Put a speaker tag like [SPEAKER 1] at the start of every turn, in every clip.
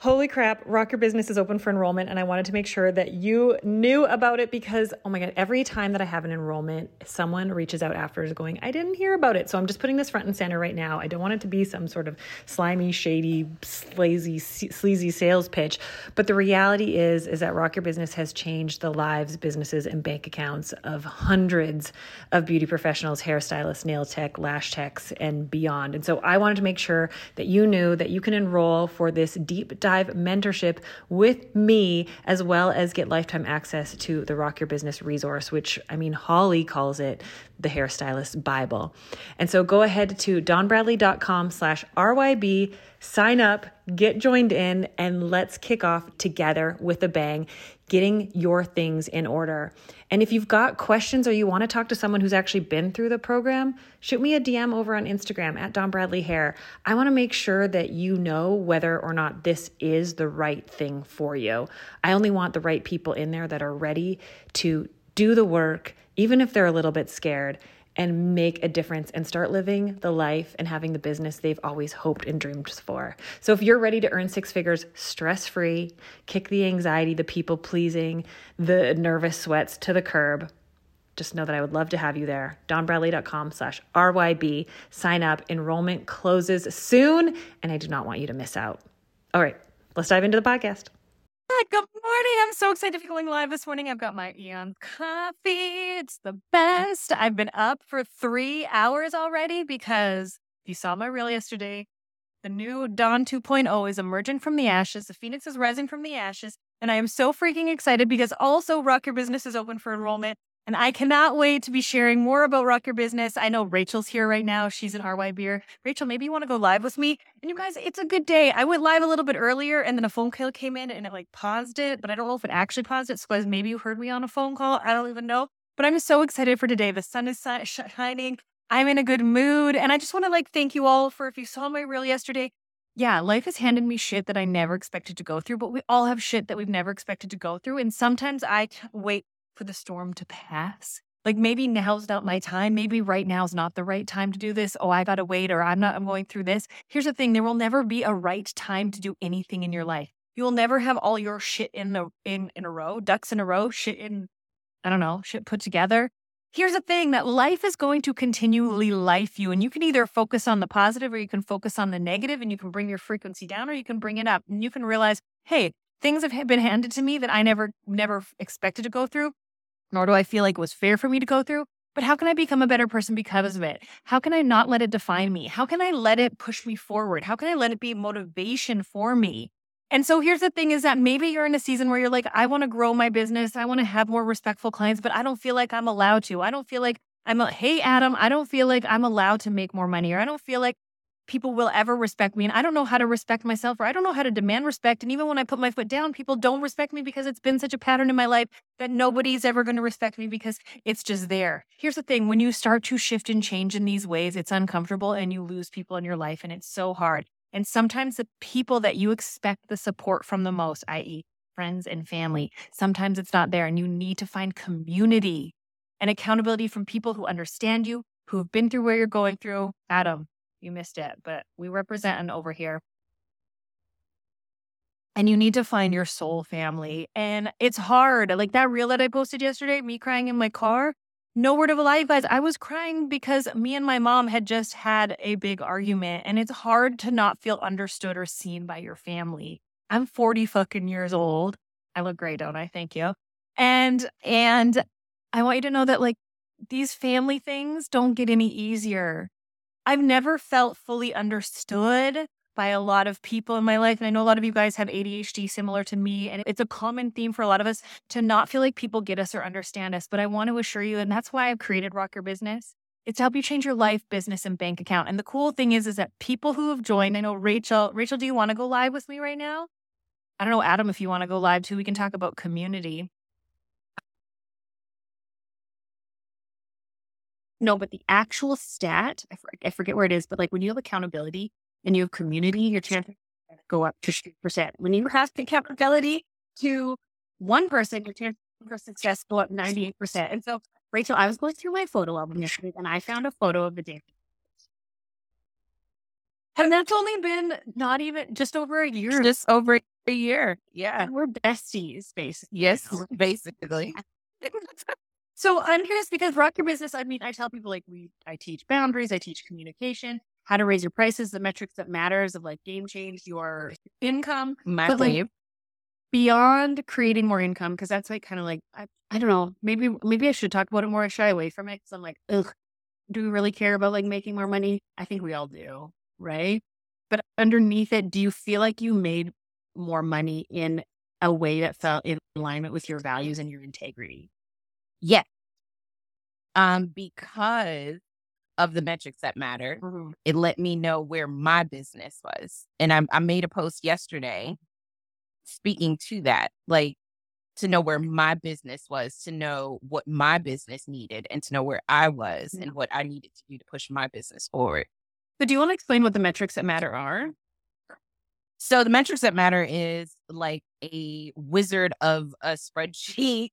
[SPEAKER 1] Holy crap, Rock Your Business is open for enrollment, and I wanted to make sure that you knew about it because, oh my God, every time that I have an enrollment, someone reaches out afterwards going, I didn't hear about it. So I'm just putting this front and center right now. I don't want it to be some sort of slimy, shady, slazy, sleazy sales pitch. But the reality is, is that Rock Your Business has changed the lives, businesses, and bank accounts of hundreds of beauty professionals, hairstylists, nail tech, lash techs, and beyond. And so I wanted to make sure that you knew that you can enroll for this deep dive dive mentorship with me, as well as get lifetime access to the Rock Your Business resource, which I mean, Holly calls it the hairstylist Bible. And so go ahead to dawnbradley.com slash RYB, sign up, get joined in, and let's kick off together with a bang, getting your things in order. And if you've got questions or you want to talk to someone who's actually been through the program, shoot me a DM over on Instagram at Dawn Bradley Hair. I want to make sure that you know whether or not this is the right thing for you. I only want the right people in there that are ready to do the work, even if they're a little bit scared, and make a difference and start living the life and having the business they've always hoped and dreamed for. So, if you're ready to earn six figures stress free, kick the anxiety, the people pleasing, the nervous sweats to the curb, just know that I would love to have you there. DawnBradley.com slash RYB. Sign up. Enrollment closes soon, and I do not want you to miss out. All right, let's dive into the podcast.
[SPEAKER 2] Good morning. I'm so excited to be going live this morning. I've got my Eon coffee. It's the best. I've been up for three hours already because you saw my reel yesterday. The new Dawn 2.0 is emerging from the ashes. The Phoenix is rising from the ashes. And I am so freaking excited because also Rock Your Business is open for enrollment. And I cannot wait to be sharing more about Rock Your Business. I know Rachel's here right now. She's at RYB. Rachel, maybe you want to go live with me? And you guys, it's a good day. I went live a little bit earlier and then a phone call came in and it like paused it, but I don't know if it actually paused it. So guys, maybe you heard me on a phone call. I don't even know. But I'm so excited for today. The sun is shining. I'm in a good mood. And I just want to like thank you all for if you saw my reel yesterday. Yeah, life has handed me shit that I never expected to go through, but we all have shit that we've never expected to go through. And sometimes I wait for the storm to pass like maybe now's not my time. Maybe right now is not the right time to do this. Oh, I got to wait or I'm not, I'm going through this. Here's the thing there will never be a right time to do anything in your life. You will never have all your shit in the in in a row, ducks in a row, shit in I don't know, shit put together. Here's the thing that life is going to continually life you and you can either focus on the positive or you can focus on the negative and you can bring your frequency down or you can bring it up and you can realize, "Hey, things have been handed to me that I never never expected to go through nor do I feel like it was fair for me to go through. But how can I become a better person because of it? How can I not let it define me? How can I let it push me forward? How can I let it be motivation for me? And so here's the thing is that maybe you're in a season where you're like, I want to grow my business. I want to have more respectful clients, but I don't feel like I'm allowed to. I don't feel like I'm a, hey, Adam, I don't feel like I'm allowed to make more money, or I don't feel like people will ever respect me. And I don't know how to respect myself or I don't know how to demand respect. And even when I put my foot down, people don't respect me because it's been such a pattern in my life that nobody's ever going to respect me because it's just there. Here's the thing when you start to shift and change in these ways, it's uncomfortable and you lose people in your life and it's so hard. And sometimes the people that you expect the support from the most, i.e., friends and family, sometimes it's not there. And you need to find community and accountability from people who understand you, who have been through where you're going through. Adam, you missed it, but we represent an over here. And you need to find your soul family. And it's hard. Like that reel that I posted yesterday, me crying in my car. No word of a lie, you guys. I was crying because me and my mom had just had a big argument. And it's hard to not feel understood or seen by your family. I'm 40 fucking years old. I look great, don't I? Thank you. And and I want you to know that like these family things don't get any easier. I've never felt fully understood by a lot of people in my life. And I know a lot of you guys have ADHD similar to me. And it's a common theme for a lot of us to not feel like people get us or understand us. But I want to assure you, and that's why I've created Rock Your Business. It's to help you change your life, business, and bank account. And the cool thing is, is that people who have joined, I know Rachel, Rachel, do you want to go live with me right now? I don't know, Adam, if you want to go live too, we can talk about community. No, but the actual stat, I, for, I forget where it is, but like when you have accountability and you have community, your chances go up to 50%. When you have accountability to one person, your chances for success go up 98%. And so, Rachel, I was going through my photo album yesterday and I found a photo of the day. And that's only been not even just over a year.
[SPEAKER 1] Just over
[SPEAKER 3] a year. Yeah.
[SPEAKER 2] We're besties, basically.
[SPEAKER 3] Yes, basically.
[SPEAKER 2] so I'm curious because rock your business. I mean, I tell people like we, I teach boundaries, I teach communication, how to raise your prices, the metrics that matters of like game change your income.
[SPEAKER 3] My
[SPEAKER 2] But, like, beyond creating more income because that's like kind of like I, I don't know maybe maybe i should talk about it more i shy away from it because i'm like ugh do we really care about like making more money i think we all do right but underneath it do you feel like you made more money in a way that felt in alignment with your values and your integrity
[SPEAKER 3] Yes. Um, because of the metrics that matter, it let me know where my business was. And I, I made a post yesterday speaking to that, like to know where my business was, to know what my business needed, and to know where I was and what I needed to do to push my business forward.
[SPEAKER 2] so do you want to explain what the metrics that matter are
[SPEAKER 3] So the metrics that matter is like a wizard of a spreadsheet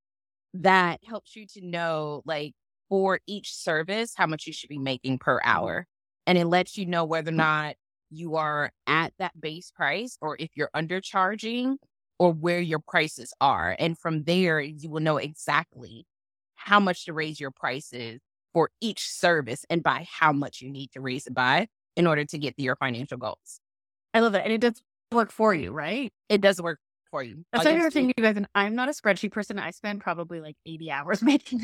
[SPEAKER 3] that helps you to know like for each service how much you should be making per mm-hmm. hour. And it lets you know whether or mm-hmm. not you are at that base price or if you're undercharging or where your prices are. And from there you will know exactly how much to raise your prices for each service and by how much you need to raise it by in order to get to your financial goals.
[SPEAKER 2] i love that and it does work for you right
[SPEAKER 3] It does work for you.
[SPEAKER 2] That's
[SPEAKER 3] All
[SPEAKER 2] why
[SPEAKER 3] you
[SPEAKER 2] you're
[SPEAKER 3] have to do-
[SPEAKER 2] saying, you guys, and I'm not a spreadsheet person. I spend probably like 80 hours making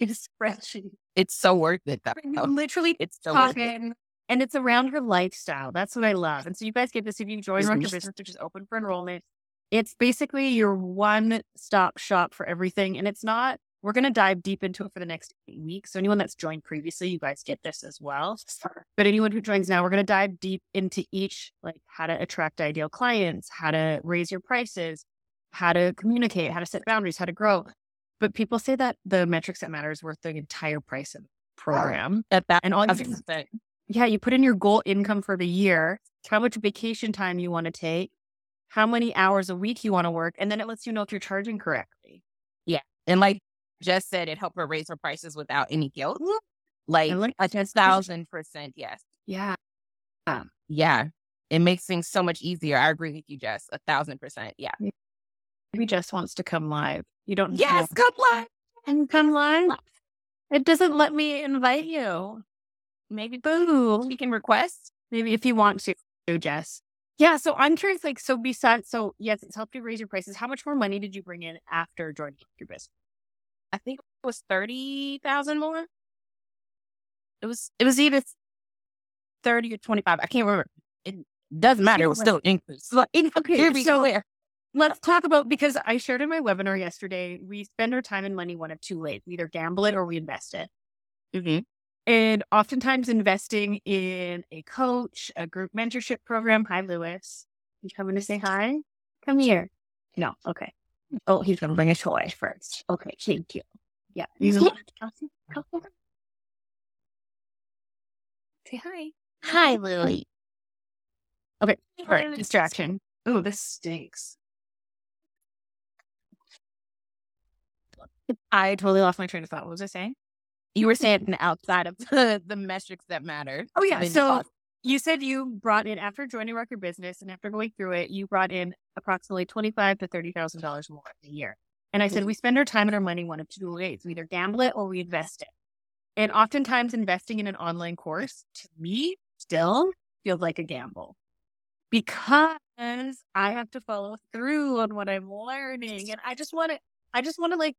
[SPEAKER 2] a spreadsheet.
[SPEAKER 3] It's so worth it though.
[SPEAKER 2] You're literally
[SPEAKER 3] It's so worth it.
[SPEAKER 2] talking, and it's around your lifestyle. That's what I love. And so you guys get this if you join Rock Your
[SPEAKER 3] Mhm.
[SPEAKER 2] Business, which is open for enrollment. It's basically your one stop shop for everything. And it's not, we're going to dive deep into it for the next eight weeks. So anyone that's joined previously, you guys get this as well. But anyone who joins now, we're going to dive deep into each, like how to attract ideal clients, how to raise your prices, how to communicate, how to set boundaries, how to grow. But people say that the metrics that matter is worth the entire price of the program.
[SPEAKER 3] At that
[SPEAKER 2] And all you
[SPEAKER 3] thousand percent.
[SPEAKER 2] yeah, you put in your goal income for the year, how much vacation time you want to take, how many hours a week you want to work, and then it lets you know if you're charging correctly.
[SPEAKER 3] Yeah, and like Jess said, it helped her raise her prices without any guilt. Like
[SPEAKER 2] like
[SPEAKER 3] a thousand percent, yes.
[SPEAKER 2] Yeah.
[SPEAKER 3] Um, yeah. It makes things so much easier. I agree with you, Jess. A thousand percent. Yeah.
[SPEAKER 2] Maybe Jess wants to come live. You don't
[SPEAKER 3] Yes, come live.
[SPEAKER 2] and come live. It doesn't let me invite you.
[SPEAKER 3] Maybe boo. We can request.
[SPEAKER 2] Maybe if you want to, Jess. Yeah, so I'm curious, like, so besides, so yes, it's helped you raise your prices. How much more money did you bring in after joining your business?
[SPEAKER 3] I think it was thirty thousand more. It was it was either thirty or twenty five. I can't remember. It doesn't matter. It was still increase. Like,
[SPEAKER 2] Okay, so-
[SPEAKER 3] clear.
[SPEAKER 2] Let's talk about because I shared in my webinar yesterday, we spend our time and money one of two ways. We either gamble it or we invest it.
[SPEAKER 3] Mm-hmm.
[SPEAKER 2] And oftentimes investing in a coach, a group mentorship program. Hi, Lewis. You coming to say hi? Come here. No. Okay. Oh, he's to bring a toy first. Okay. Thank you. Yeah. Kelsey. Say hi.
[SPEAKER 3] Hi, Lily.
[SPEAKER 2] Okay. All right. Distraction. Oh, this stinks. I totally lost my train of thought. What was I saying?
[SPEAKER 3] You were saying outside of the, the metrics that matter.
[SPEAKER 2] Oh yeah. So. You said you brought in after joining Rock Your Business and after going through it, you brought in approximately twenty five to thirty thousand dollars more a year. And I said mm-hmm. we spend our time and our money one of two ways: we either gamble it or we invest it. And oftentimes, investing in an online course to me still feels like a gamble because I have to follow through on what I'm learning, and I just want to, I just want to like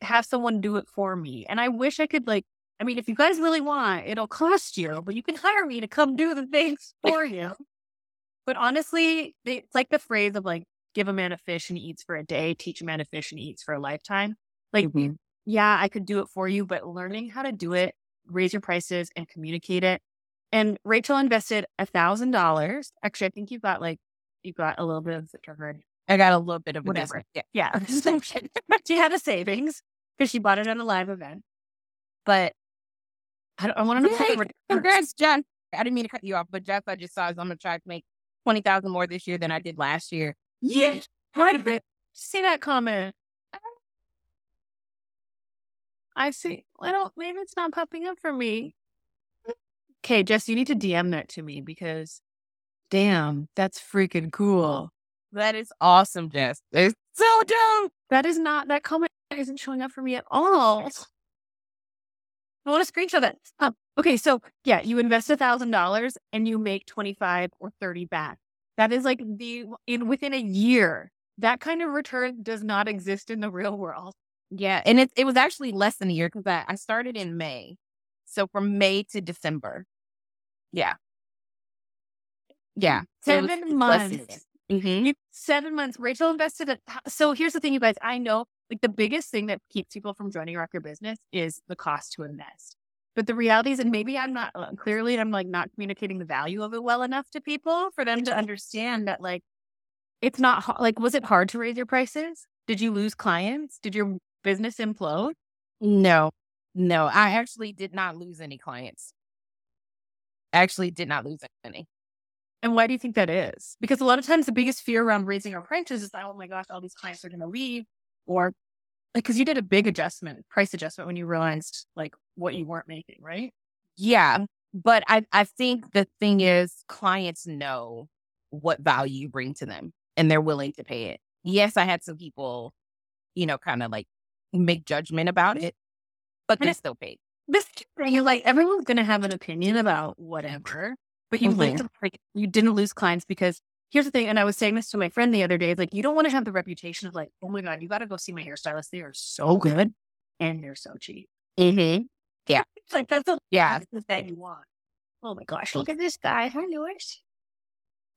[SPEAKER 2] have someone do it for me. And I wish I could like I mean, if you guys really want, it'll cost you, but you can hire me to come do the things for you. But honestly, they, it's like the phrase of like, give a man a fish and he eats for a day, teach a man a fish and he eats for a lifetime. Like,
[SPEAKER 3] Mhm.
[SPEAKER 2] yeah, I could do it for you, but learning how to do it, raise your prices and communicate it. And Rachel invested a thousand dollars. Actually, I think you got like, you got a little bit of the record.
[SPEAKER 3] I got a little bit of
[SPEAKER 2] Whatever.
[SPEAKER 3] Yeah.
[SPEAKER 2] Yeah. she had a savings because she bought it at a live event. But I, I want to know.
[SPEAKER 3] Yay.
[SPEAKER 2] how
[SPEAKER 3] Congrats, John. I didn't mean to cut you off, but Jeff, I just saw is I'm gonna try to make twenty thousand more this year than I did last year.
[SPEAKER 2] Yeah, quite a bit. See that comment? I see. I don't. Maybe it's not popping up for me. Okay, Jess, you need to DM that to me because, damn, that's freaking cool.
[SPEAKER 3] That is awesome, Jess. It's so dope.
[SPEAKER 2] That is not that comment isn't showing up for me at all. I want to screenshot that. Um, okay, so yeah, you invest a thousand dollars and you make twenty five or thirty back. That is like the in within a year. That kind of return does not exist in the real world.
[SPEAKER 3] Yeah, and it it was actually less than a year because I, I started in May, so from May to December. Yeah, yeah,
[SPEAKER 2] seven months.
[SPEAKER 3] Mm-hmm.
[SPEAKER 2] Seven months. Rachel invested. A, so here's the thing, you guys. I know like the biggest thing that keeps people from joining Rock Your Business is the cost to invest. But the reality is, and maybe I'm not uh, clearly, I'm like not communicating the value of it well enough to people for them to understand that like it's not like was it hard to raise your prices? Did you lose clients? Did your business implode?
[SPEAKER 3] No, no, I actually did not lose any clients. Actually, did not lose any.
[SPEAKER 2] And why do you think that is? Because a lot of times the biggest fear around raising our prices is oh my gosh, all these clients are going to leave. Or cause you did a big adjustment, price adjustment when you realized like what you weren't making, right?
[SPEAKER 3] Yeah. But I, I think the thing is clients know what value you bring to them and they're willing to pay it. Yes, I had some people, you know, kind of like make judgment about it, but they still paid.
[SPEAKER 2] This you're like, everyone's going to have an opinion about whatever. But you
[SPEAKER 3] Mhm.
[SPEAKER 2] like, like you didn't lose clients because here's the thing, and I was saying this to my friend the other day. Like, you don't want to have the reputation of like, oh my god, you got to go see my hairstylist. They are so good and they're so cheap.
[SPEAKER 3] Mm-hmm.
[SPEAKER 2] It's like that's the
[SPEAKER 3] Yeah.
[SPEAKER 2] that's the thing you want. Oh my gosh, look at this guy. Hi, Lewis.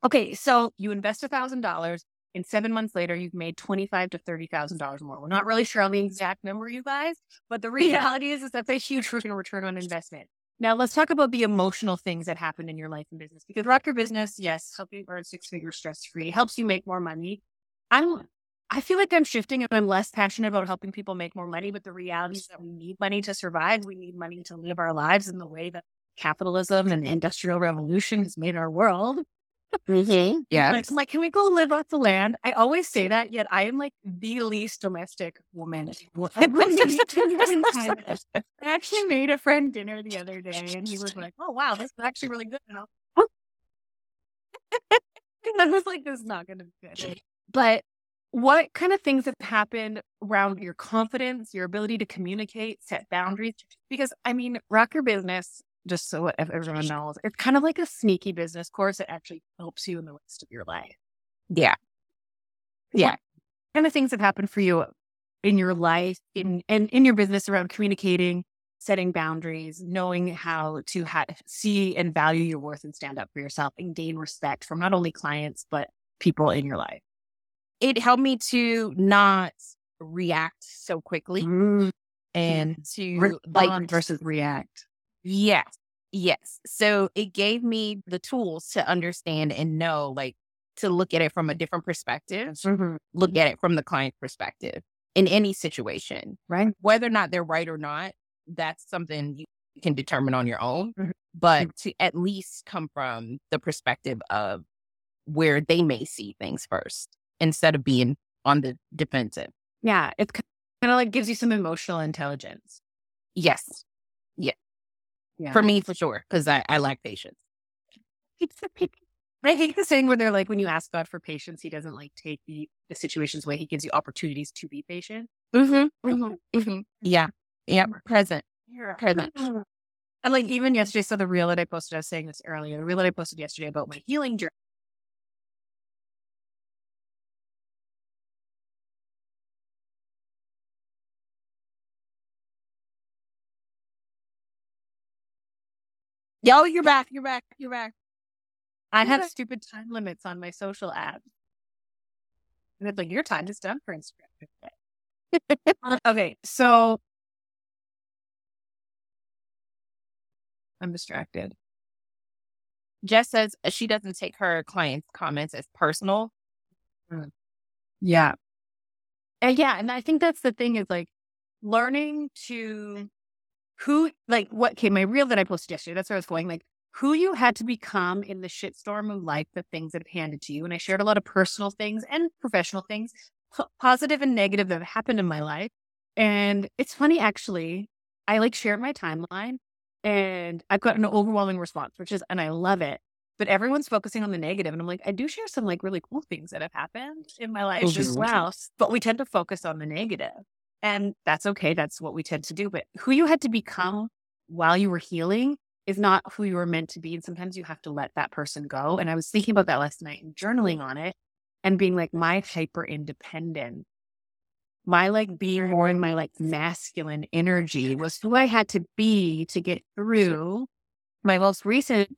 [SPEAKER 2] Okay, so you invest a thousand dollars, and seven months later, you've made twenty five to thirty thousand dollars more. We're not really sure on the exact number, you guys, but the reality is, is that's a huge return on investment. Now let's talk about the emotional things that happen in your life and business. Because rock your business, yes, help you earn six figures stress free, helps you make more money. I'm I feel like I'm shifting and I'm less passionate about helping people make more money, but the reality is that we need money to survive. We need money to live our lives in the way that capitalism and the industrial revolution has made our world.
[SPEAKER 3] Mm-hmm. Yeah.
[SPEAKER 2] Like, like, can we go live off the land? I always say that, yet I am like the least domestic woman. I actually made a friend dinner the other day, and he was like, "Oh wow, this is actually really good." And I was, and I was like, "This is not going to be good." But what kind of things have happened around your confidence, your ability to communicate, set boundaries? Because I mean, rock your business. Just so everyone knows, it's kind of like a sneaky business course that actually helps you in the rest of your life.
[SPEAKER 3] Yeah. Yeah.
[SPEAKER 2] kind of things have happened for you in your life in and in your business around communicating setting boundaries knowing how to ha- see and value your worth and stand up for yourself and gain respect from not only clients but people in your life
[SPEAKER 3] It helped me to not react so quickly mm. and to
[SPEAKER 2] respond
[SPEAKER 3] like
[SPEAKER 2] versus react
[SPEAKER 3] Yes. Yes. So it gave me the tools to understand and know, like, to look at it from a different perspective, look at it from the client perspective in any situation,
[SPEAKER 2] right
[SPEAKER 3] whether or not they're right or not. That's something you can determine on your own,
[SPEAKER 2] Mhm.
[SPEAKER 3] but to at least come from the perspective of where they may see things first instead of being on the defensive.
[SPEAKER 2] yeah It kind of like gives you some emotional intelligence
[SPEAKER 3] Yes.
[SPEAKER 2] Yeah
[SPEAKER 3] For me, for sure, because I, I lack patience.
[SPEAKER 2] I hate the saying where they're like, when you ask God for patience, He doesn't like take the, the situations away. He gives you opportunities to be patient.
[SPEAKER 3] Mm-hmm. Mm-hmm. Yeah. Yeah. Present. Present.
[SPEAKER 2] And like even yesterday, so the reel that I posted, I was saying this earlier, the reel that I posted yesterday about my healing journey.
[SPEAKER 3] Yo, you're back. You're back. You're back.
[SPEAKER 2] I have stupid time limits on my social apps. And it's like, your time is done for Instagram. okay, so I'm distracted.
[SPEAKER 3] Jess says she doesn't take her clients' comments as personal. Mm.
[SPEAKER 2] Yeah. And yeah, and I think that's the thing is like learning to who like what came my reel that I posted yesterday. That's where I was going. Like who you had to become in the shitstorm of life, the things that have handed to you. And I shared a lot of personal things and professional things, p- positive and negative that have happened in my life. And it's funny actually. I like shared my timeline and I've got an overwhelming response, which is and I love it. but everyone's focusing on the negative. And I'm like, I do share some like really cool things that have happened in my life as well. But we tend to focus on the negative. And that's okay. That's what we tend to do. But who you had to become while you were healing is not who you were meant to be. And sometimes you have to let that person go. And I was thinking about that last night and journaling on it and being like, my hyper independent, my like being more in my like masculine energy was who I had to be to get through. My most recent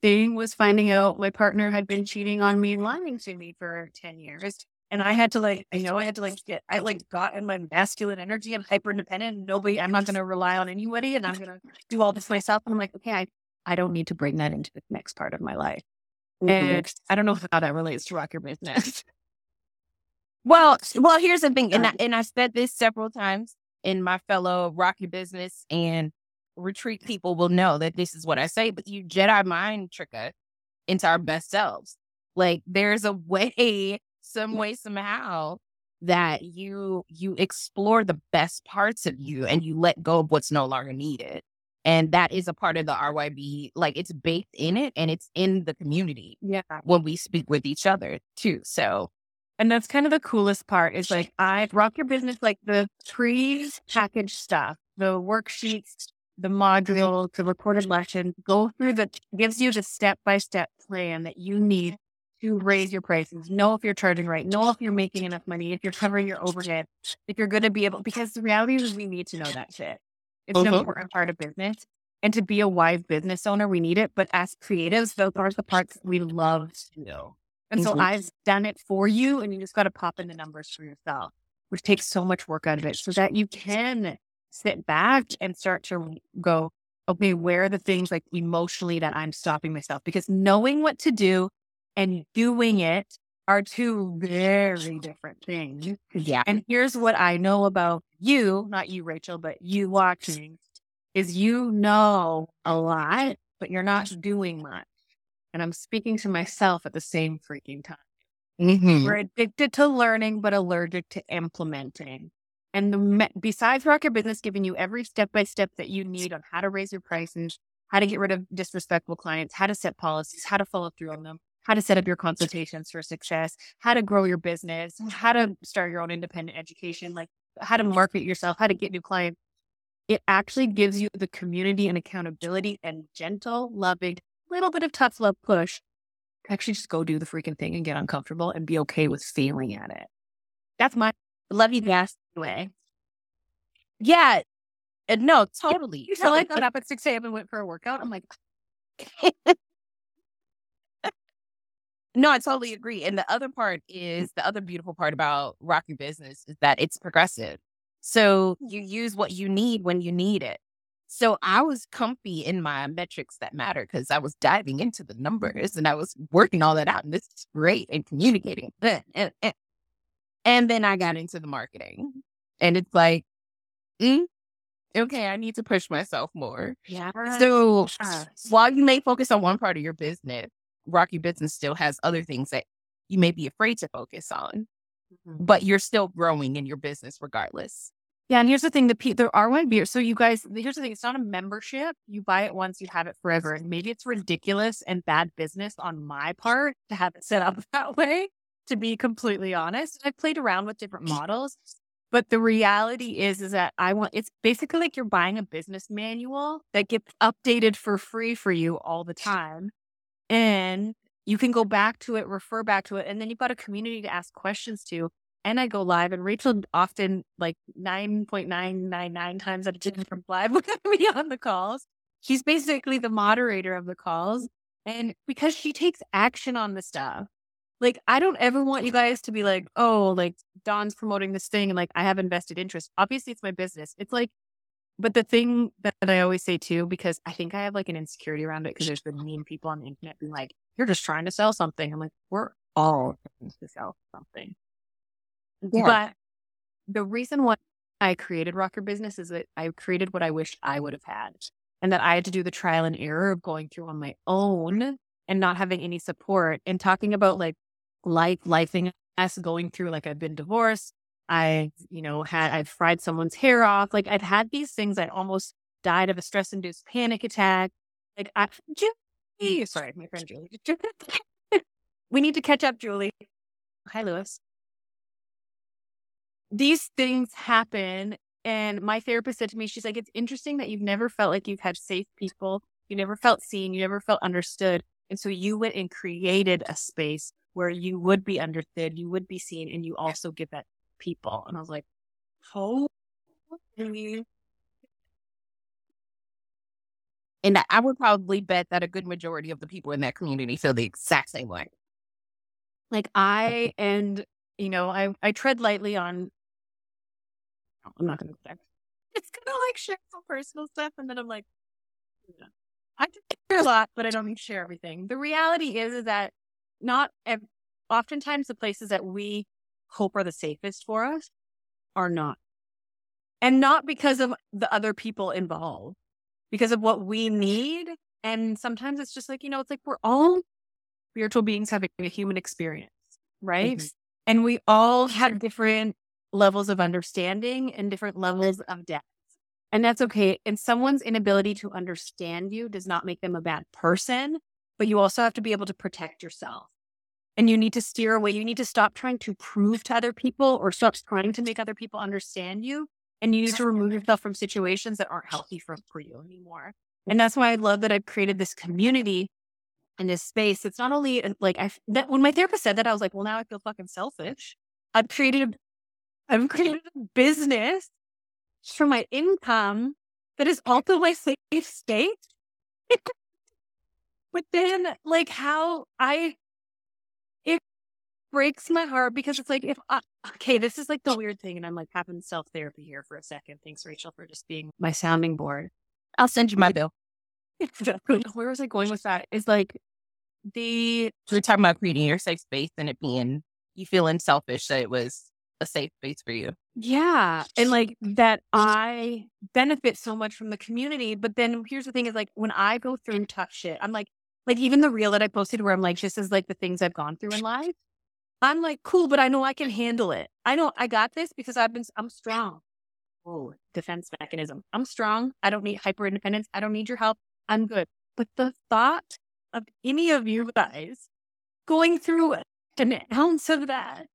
[SPEAKER 2] thing was finding out my partner had been cheating on me and lying to me for 10 years. And I had to like, I know I had to like get, I like got in my masculine energy. I'm hyper independent. Nobody, I'm not going to rely on anybody and I'm going to do all this myself. And I'm like, okay, I, I don't need to bring that into the next part of my life. And mm-hmm. I don't know how that relates to rock your business.
[SPEAKER 3] Well, well, here's the thing, and I, and I said this several times in my fellow Rock Your Business and retreat people will know that this is what I say. But you Jedi mind trick us into our best selves. Like there's a way, some way, somehow that you you explore the best parts of you and you let go of what's no longer needed. And that is a part of the RYB, like it's baked in it and it's in the community
[SPEAKER 2] Yeah.
[SPEAKER 3] when we speak with each other too. So
[SPEAKER 2] And that's kind of the coolest part is like I rock your business like the pre-packaged stuff, the worksheets, the mm-hmm. modules, the recorded lessons, go through the gives you the step-by-step plan that you need to raise your prices. Know if you're charging right, know if you're making enough money, if you're covering your overhead, if you're gonna be able because the reality is we need to know that shit. It's an
[SPEAKER 3] Mhm.
[SPEAKER 2] important part of business. And to be a wise business owner, we need it. But as creatives, those are the parts we love to know. And so
[SPEAKER 3] Mhm.
[SPEAKER 2] I've done it for you, and you just got to pop in the numbers for yourself, which takes so much work out of it so that you can sit back and start to go, okay, where are the things like emotionally that I'm stopping myself? Because knowing what to do and doing it are two very different things.
[SPEAKER 3] yeah.
[SPEAKER 2] And here's what I know about you, not you, Rachel, but you watching, is you know a lot, but you're not doing much. And I'm speaking to myself at the same freaking time.
[SPEAKER 3] Mhm.
[SPEAKER 2] We're addicted to learning, but allergic to implementing. And the me- besides Rock Your Business giving you every step by step that you need on how to raise your prices, how to get rid of disrespectful clients, how to set policies, how to follow through on them, how to set up your consultations for success, how to grow your business, how to start your own independent education, like how to market yourself, how to get new clients. It actually gives you the community and accountability and gentle, loving, little bit of tough love push to actually just go do the freaking thing and get uncomfortable and be okay with failing at it. That's my love you guys way.
[SPEAKER 3] Yeah. Uh, no, totally.
[SPEAKER 2] You I got up at 6 a.m. and went for a workout. I'm like,
[SPEAKER 3] No, I totally agree. And the other part is the other beautiful part about Rock Your Business is that it's progressive. So you use what you need when you need it. So I was comfy in my metrics that matter because I was diving into the numbers and I was working all that out. And this is great and communicating. And, and, and- and then I got into the marketing and it's like, mm, okay, I need to push myself more.
[SPEAKER 2] yeah.
[SPEAKER 3] So
[SPEAKER 2] Uh,
[SPEAKER 3] while you may focus on one part of your business, Rock Your Business still has other things that you may be afraid to focus on, mm-hmm. but you're still growing in your business regardless.
[SPEAKER 2] Yeah, and here's the thing: the P- there are one beer. So you guys, here's the thing: it's not a membership. You buy it once, you have it forever. And maybe it's ridiculous and bad business on my part to have it set up that way. To be completely honest, I've played around with different models, but the reality is, is that I want. It's basically like you're buying a business manual that gets updated for free for you all the time, and you can go back to it, refer back to it, and then you've got a community to ask questions to and I go live. And Rachel often like 9.999 times out of 10 from live with me on the calls. She's basically the moderator of the calls. And because she takes action on the stuff, like I don't ever want you guys to be like, oh, like Dawn's promoting this thing and like I have invested interest. Obviously, it's my business. It's like, but the thing that I always say too, because I think I have like an insecurity around it because there's been mean people on the internet being like, you're just trying to sell something. I'm like, we're all trying to sell something. But the reason why I created Rock Your Business is that I created what I wish I would have had. And that I had to do the trial and error of going through on my own and not having any support and talking about like life, lifing us going through like I've been divorced. I, you know, had I've fried someone's hair off. Like I've had these things. I almost died of a stress induced panic attack. Like I just mm. Sorry, my friend Julie. we need to catch up, Julie. Hi, Lewis. These things happen. And my therapist said to me, she's like, it's interesting that you've never felt like you've had safe people. You never felt seen. You never felt understood. And so you went and created a space where you would be understood, you would be seen, and you also give that people. And I was like, holy.
[SPEAKER 3] And I would probably bet that a good majority of the people in that community feel the exact same way.
[SPEAKER 2] Like I and you know, I I tread lightly on oh, I'm not gonna say it's gonna like share some personal stuff and then I'm like. I share a lot, but I don't need to share everything. The reality is, is that not ev- oftentimes the places that we hope are the safest for us are not. And not because of the other people involved, because of what we need. And sometimes it's just like, you know, it's like we're all spiritual beings having a human experience, right? Mm-hmm. And we all have different levels of understanding and different levels of depth. And that's okay. And someone's inability to understand you does not make them a bad person, but you also have to be able to protect yourself. And you need to steer away. You need to stop trying to prove to other people or stop trying to make other people understand you and you need to remove yourself from situations that aren't healthy for, for you anymore. And that's why I love that I've created this community and this space. It's not only uh, like I that when my therapist said that, I was like, well, now I feel fucking selfish. I've created I've created a business for my income that is also my safe state. but then, like, how I breaks my heart because it's like if I, okay, this is like the weird thing, and I'm like having self therapy here for a second. Thanks, Rachel, for just being my sounding board.
[SPEAKER 3] I'll send you my bill.
[SPEAKER 2] exactly Where was I going with that? Is like the
[SPEAKER 3] we're talking about creating your safe space and it being you feeling selfish that it was a safe space for you.
[SPEAKER 2] Yeah. And like that I benefit so much from the community. But then here's the thing is like when I go through tough shit, I'm like, like even the reel that I posted where I'm like, this is like the things I've gone through in life. I'm like, cool, but I know I can handle it. I know I got this because I've been, I'm strong. Oh, defense mechanism. I'm strong. I don't need hyper independence. I don't need your help. I'm good. But the thought of any of you guys going through an ounce of that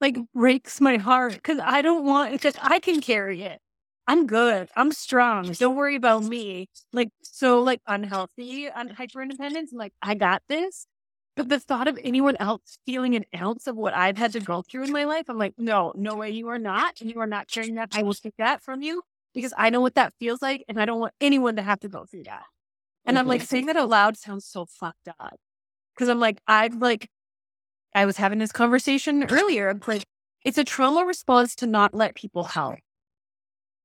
[SPEAKER 2] like breaks my heart because I don't want because I can carry it. I'm good. I'm strong. Don't worry about me. Like so like unhealthy, un- hyper independence. I'm like, I got this. But the thought of anyone else feeling an ounce of what I've had to go through in my life, I'm like, no, no way, you are not. And you are not carrying that. I will take that from you because I know what that feels like. And I don't want anyone to have to go through that. And mm-hmm. I'm like, mm-hmm. saying that out loud sounds so fucked up. Cause I'm like, I've like, I was having this conversation earlier. I'm like, it's a trauma response to not let people help.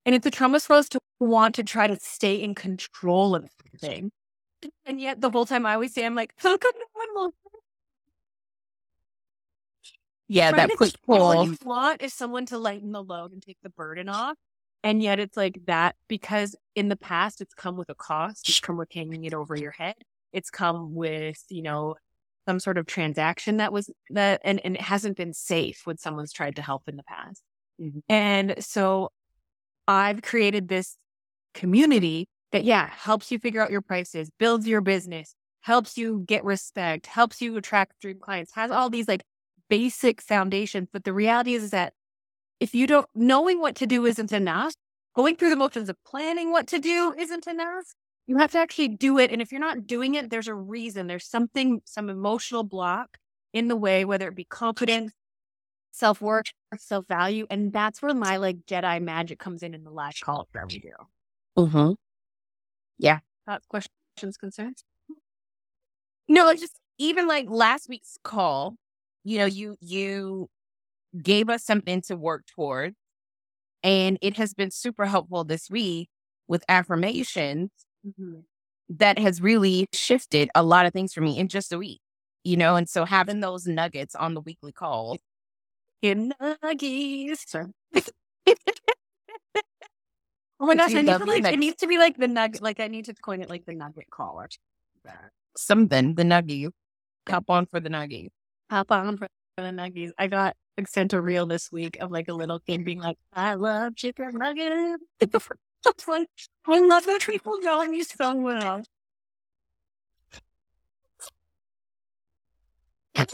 [SPEAKER 2] And it's a trauma response to want to try to stay in control of everything. And yet the whole time I always say, I'm like, how come no one will?
[SPEAKER 3] Yeah, that push pull.
[SPEAKER 2] All you want is someone to lighten the load and take the burden off. And yet it's like that because in the past it's come with a cost. It's come with hanging it over your head. It's come with, you know, some sort of transaction that was that and, and it hasn't been safe when someone's tried to help in the past. Mm-hmm. And so I've created this community that, yeah, helps you figure out your prices, builds your business, helps you get respect, helps you attract dream clients, has all these like basic foundations. But the reality is, is that if you don't, knowing what to do isn't enough, going through the motions of planning what to do isn't enough. You have to actually do it. And if you're not doing it, there's a reason. There's something, some emotional block in the way, whether it be confidence, self worth, self value. And that's where my like Jedi magic comes in in the last call for every hero.
[SPEAKER 3] Mm-hmm.
[SPEAKER 2] Yeah. Thoughts, questions, concerns? No, like just even like last week's call,
[SPEAKER 3] you know, you you gave us something to work towards. And it has been super helpful this week with affirmations mm-hmm. that has really shifted a lot of things for me in just a week. You know, and so having those nuggets on the weekly call.
[SPEAKER 2] In nuggies. Oh my gosh, I need to like, it needs to be like the nugget. Like I need to coin it like the nugget call or
[SPEAKER 3] something. The nuggie. Hop on for the nuggie.
[SPEAKER 2] Hop on for the nuggies. I got sent a reel this week of like a little kid being like, "I love chicken nuggets." it's like I love that people knowing you so well.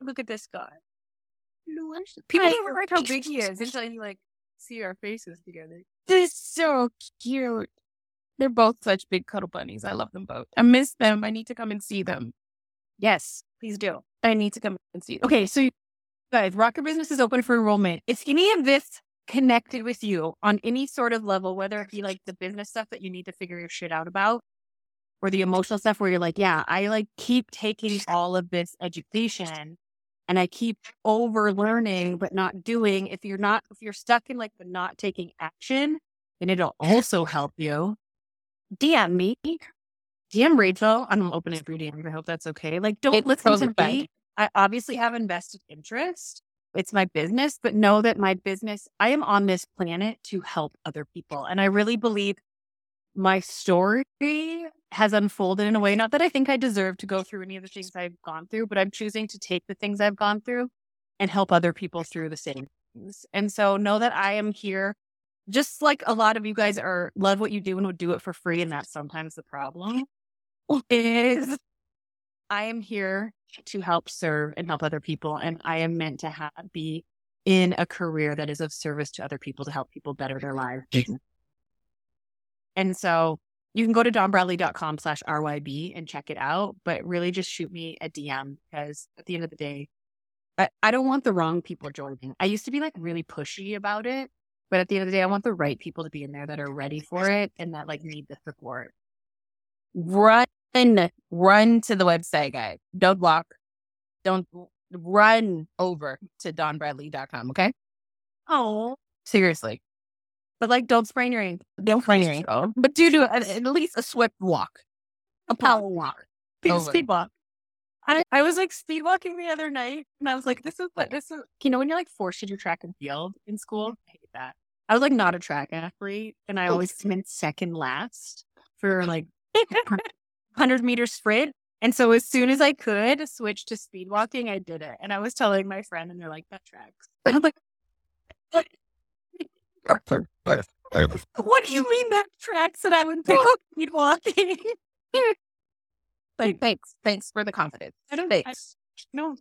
[SPEAKER 2] Look at this guy. People don't like how big he is until you like see our faces together.
[SPEAKER 3] This is so cute. They're both such big cuddle bunnies. I love them both. I miss them. I need to come and see them.
[SPEAKER 2] Yes, please do.
[SPEAKER 3] I need to come and see them.
[SPEAKER 2] Okay, so you guys, Rock Your Business is open for enrollment. Is any of this connected with you on any sort of level, whether it be like the business stuff that you need to figure your shit out about, or the emotional stuff where you're like, yeah, I like keep taking all of this education and I keep over learning but not doing. If you're not, if you're stuck in like the not taking action, then it'll also help you. DM me, DM Rachel. I'm opening up your DMs. I hope that's okay. Like, don't
[SPEAKER 3] It's
[SPEAKER 2] listen to me. I obviously have invested interest. It's my business, but know that my business, I am on this planet to help other people. And I really believe my story has unfolded in a way, not that I think I deserve to go through any of the things I've gone through, but I'm choosing to take the things I've gone through and help other people through the same things. And so know that I am here just like a lot of you guys are love what you do and would do it for free. And that's sometimes the problem is I am here to help serve and help other people. And I am meant to ha- be in a career that is of service to other people to help people better their lives. And so you can go to dawnbradley.com slash RYB and check it out, but really just shoot me a DM because at the end of the day, I, I don't want the wrong people joining. I used to be like really pushy about it, but at the end of the day, I want the right people to be in there that are ready for it and that like need the support.
[SPEAKER 3] Run, run to the website, guys. Don't walk. Don't run over to dawnbradley.com. Okay.
[SPEAKER 2] Oh,
[SPEAKER 3] Seriously.
[SPEAKER 2] But like don't sprain your ankle.
[SPEAKER 3] Don't sprain your ankle, but do do at, at least a swift walk, a power walk.
[SPEAKER 2] Speed, speed walk. I, I was like speed walking the other night and I was like, this is what this is. You know, when you're like forced to do track and field in school, I hate that. I was like not a track athlete and I always came in second last for like 100 meter sprint. And so as soon as I could switch to speed walking, I did it. And I was telling my friend and they're like, that tracks. And I'm like, what? Do you mean that tracks? that I would pick up speed walking.
[SPEAKER 3] But thanks, thanks for the confidence.
[SPEAKER 2] I don't I, no.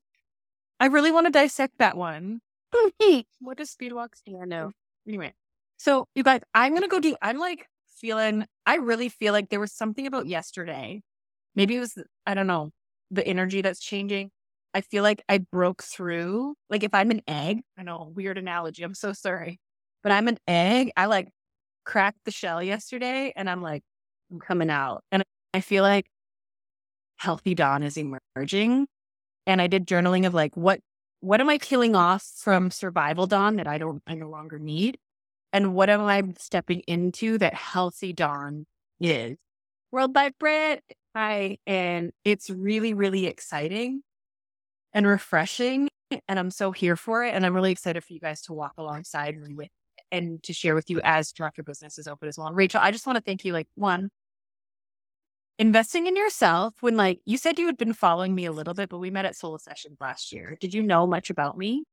[SPEAKER 2] I really want to dissect that one. What does speed walk stand?
[SPEAKER 3] Yeah, no.
[SPEAKER 2] Anyway, so you guys, I'm gonna go do. I'm like feeling. I really feel like there was something about yesterday. Maybe it was. I don't know the energy that's changing. I feel like I broke through. Like if I'm an egg, I know weird analogy. I'm so sorry, but I'm an egg. I like cracked the shell yesterday, and I'm like, I'm coming out, and I feel like healthy dawn is emerging. And I did journaling of like what what am I killing off from survival dawn that I don't I no longer need? And what am I stepping into that healthy dawn is? World by Brit. Hi. And it's really, really exciting and refreshing. And I'm so here for it. And I'm really excited for you guys to walk alongside me with and to share with you as Director Business is open as well. Rachel, I just want to thank you. Like, one, investing in yourself when like you said you had been following me a little bit, but we met at Soul Sessions last year. Did you know much about me?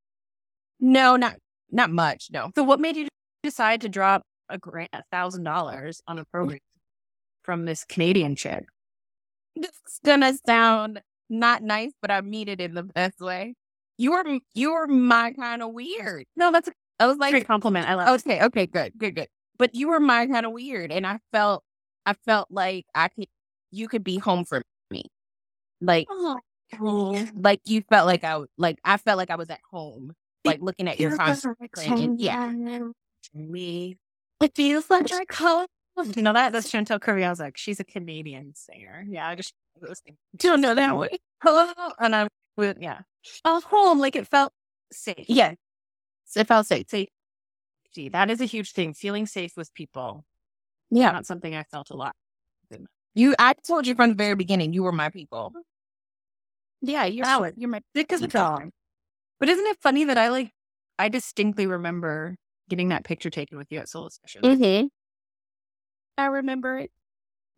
[SPEAKER 3] No, not not much. No.
[SPEAKER 2] So what made you decide to drop a grant a thousand dollars on a program from this Canadian chick?
[SPEAKER 3] This is gonna sound not nice, but I mean it in the best way. You're you're my kind of weird.
[SPEAKER 2] No, that's a
[SPEAKER 3] I was like,
[SPEAKER 2] great compliment. I love it.
[SPEAKER 3] okay, okay, good, good, good. But you were my kind of weird, and I felt, I felt like I could, you could be home for me, like, oh, like you felt like I, like I felt like I was at home, like looking at your and- Yeah,
[SPEAKER 2] Me. It feels like I call. You know that? That's Chantal Kreviazuk. She's a Canadian singer. Yeah, I just things.
[SPEAKER 3] don't know that one.
[SPEAKER 2] Hello, and I'm with yeah. Oh, home like it felt safe.
[SPEAKER 3] Yeah, it felt safe.
[SPEAKER 2] Safety. That is a huge thing. Feeling safe with people.
[SPEAKER 3] Yeah,
[SPEAKER 2] Not something I felt a lot.
[SPEAKER 3] you. I told you from the very beginning, you were my people.
[SPEAKER 2] Yeah, you're
[SPEAKER 3] Valid.
[SPEAKER 2] you're my a dog. But isn't it funny that I like I distinctly remember getting that picture taken with you at Soul Session.
[SPEAKER 3] Mm-hmm. I remember it.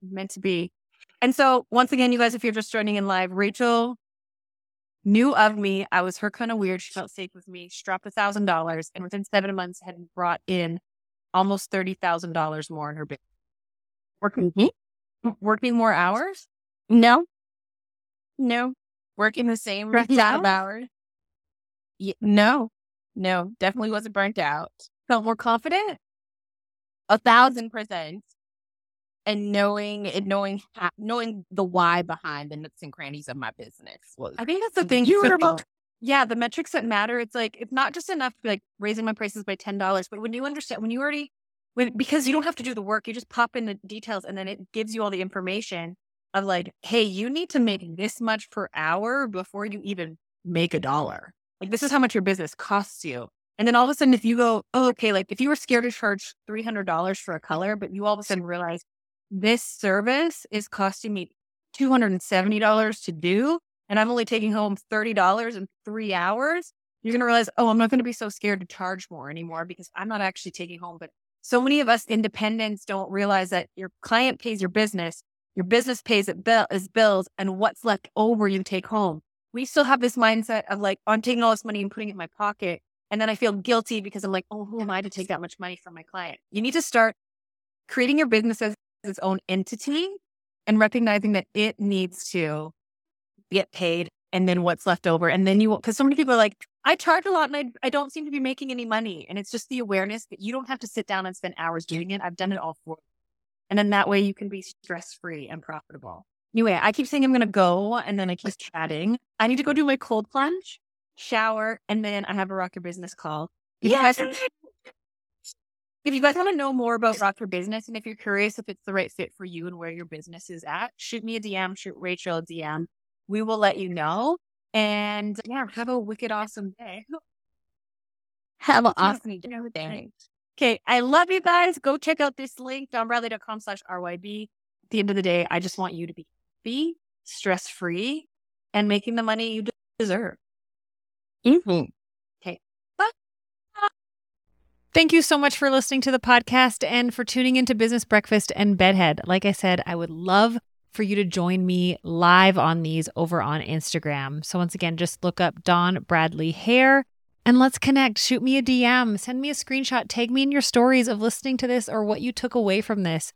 [SPEAKER 2] Meant to be. And so once again, you guys, if you're just joining in live, Rachel knew of me. I was her kind of weird. She felt safe with me. She dropped a thousand dollars and within seven months had brought in almost thirty thousand dollars more in her business. Working working more hours?
[SPEAKER 3] No, No. Working the same
[SPEAKER 2] Burnt
[SPEAKER 3] amount
[SPEAKER 2] out?
[SPEAKER 3] of hours. Yeah, no, no, definitely wasn't burnt out.
[SPEAKER 2] Felt more confident?
[SPEAKER 3] A thousand percent. And knowing and knowing how, knowing the why behind the nooks and crannies of my business was
[SPEAKER 2] I think that's the thing.
[SPEAKER 3] beautiful.
[SPEAKER 2] Yeah, the metrics that matter. It's like it's not just enough to be like raising my prices by ten dollars, but when you understand, when you already, when because you don't have to do the work, you just pop in the details, and then it gives you all the information of like, hey, you need to make this much per hour before you even make a dollar. Like this is how much your business costs you. And then all of a sudden, if you go, oh, okay, like if you were scared to charge three hundred dollars for a color, but you all of a sudden realize this service is costing me two hundred and seventy dollars to do, and I'm only taking home $30 in three hours, you're going to realize, oh, I'm not going to be so scared to charge more anymore because I'm not actually taking home. But so many of us independents don't realize that your client pays your business, your business pays it bill- is bills, and what's left over you take home. We still have this mindset of like, oh, I'm taking all this money and putting it in my pocket. And then I feel guilty because I'm like, oh, who am I to take that much money from my client? You need to start creating your business as its own entity and recognizing that it needs to get paid and then what's left over. And then you, because so many people are like, I charge a lot and I, I don't seem to be making any money. And it's just the awareness that you don't have to sit down and spend hours doing it. I've done it all for you. And then that way you can be stress free and profitable. Anyway, I keep saying I'm going to go and then I keep chatting. I need to go do my cold plunge, shower, and then I have a rock your business call. Guys- if you guys want to know more about Rock Your Business and if you're curious if it's the right fit for you and where your business is at, shoot me a DM, shoot Rachel a DM. We will let you know. And yeah, have a wicked awesome day.
[SPEAKER 3] have an awesome day.
[SPEAKER 2] Okay, I love you guys. Go check out this link, dawnbradley.com slash RYB. At the end of the day, I just want you to be happy, stress free, and making the money you deserve.
[SPEAKER 3] Mhm.
[SPEAKER 1] Thank you so much for listening to the podcast and for tuning into Business Breakfast and Bedhead. Like I said, I would love for you to join me live on these over on Instagram. So, once again, just look up Dawn Bradley Hair and let's connect. Shoot me a DM, send me a screenshot, tag me in your stories of listening to this or what you took away from this.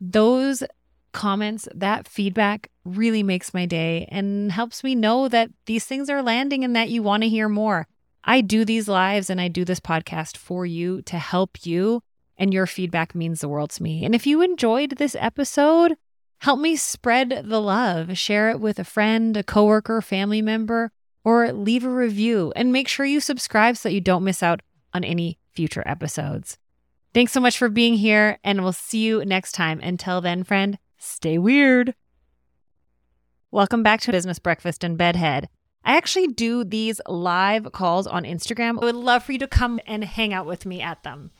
[SPEAKER 1] Those comments, that feedback really makes my day and helps me know that these things are landing and that you want to hear more. I do these lives and I do this podcast for you to help you, and your feedback means the world to me. And if you enjoyed this episode, help me spread the love. Share it with a friend, a coworker, family member, or leave a review and make sure you subscribe so that you don't miss out on any future episodes. Thanks so much for being here, and we'll see you next time. Until then, friend, stay weird. Welcome back to Business Breakfast and Bedhead. I actually do these live calls on Instagram. I would love for you to come and hang out with me at them.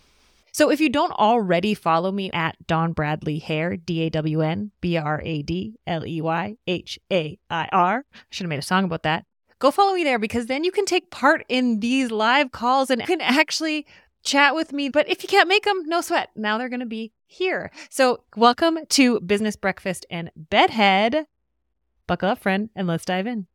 [SPEAKER 1] So if you don't already follow me at Dawn Bradley Hair, D A W N B R A D L E Y H A I R, I should have made a song about that. Go follow me there because then you can take part in these live calls and you can actually chat with me. But if you can't make them, no sweat. Now they're going to be here. So welcome to Business Breakfast and Bedhead. Buckle up, friend, and let's dive in.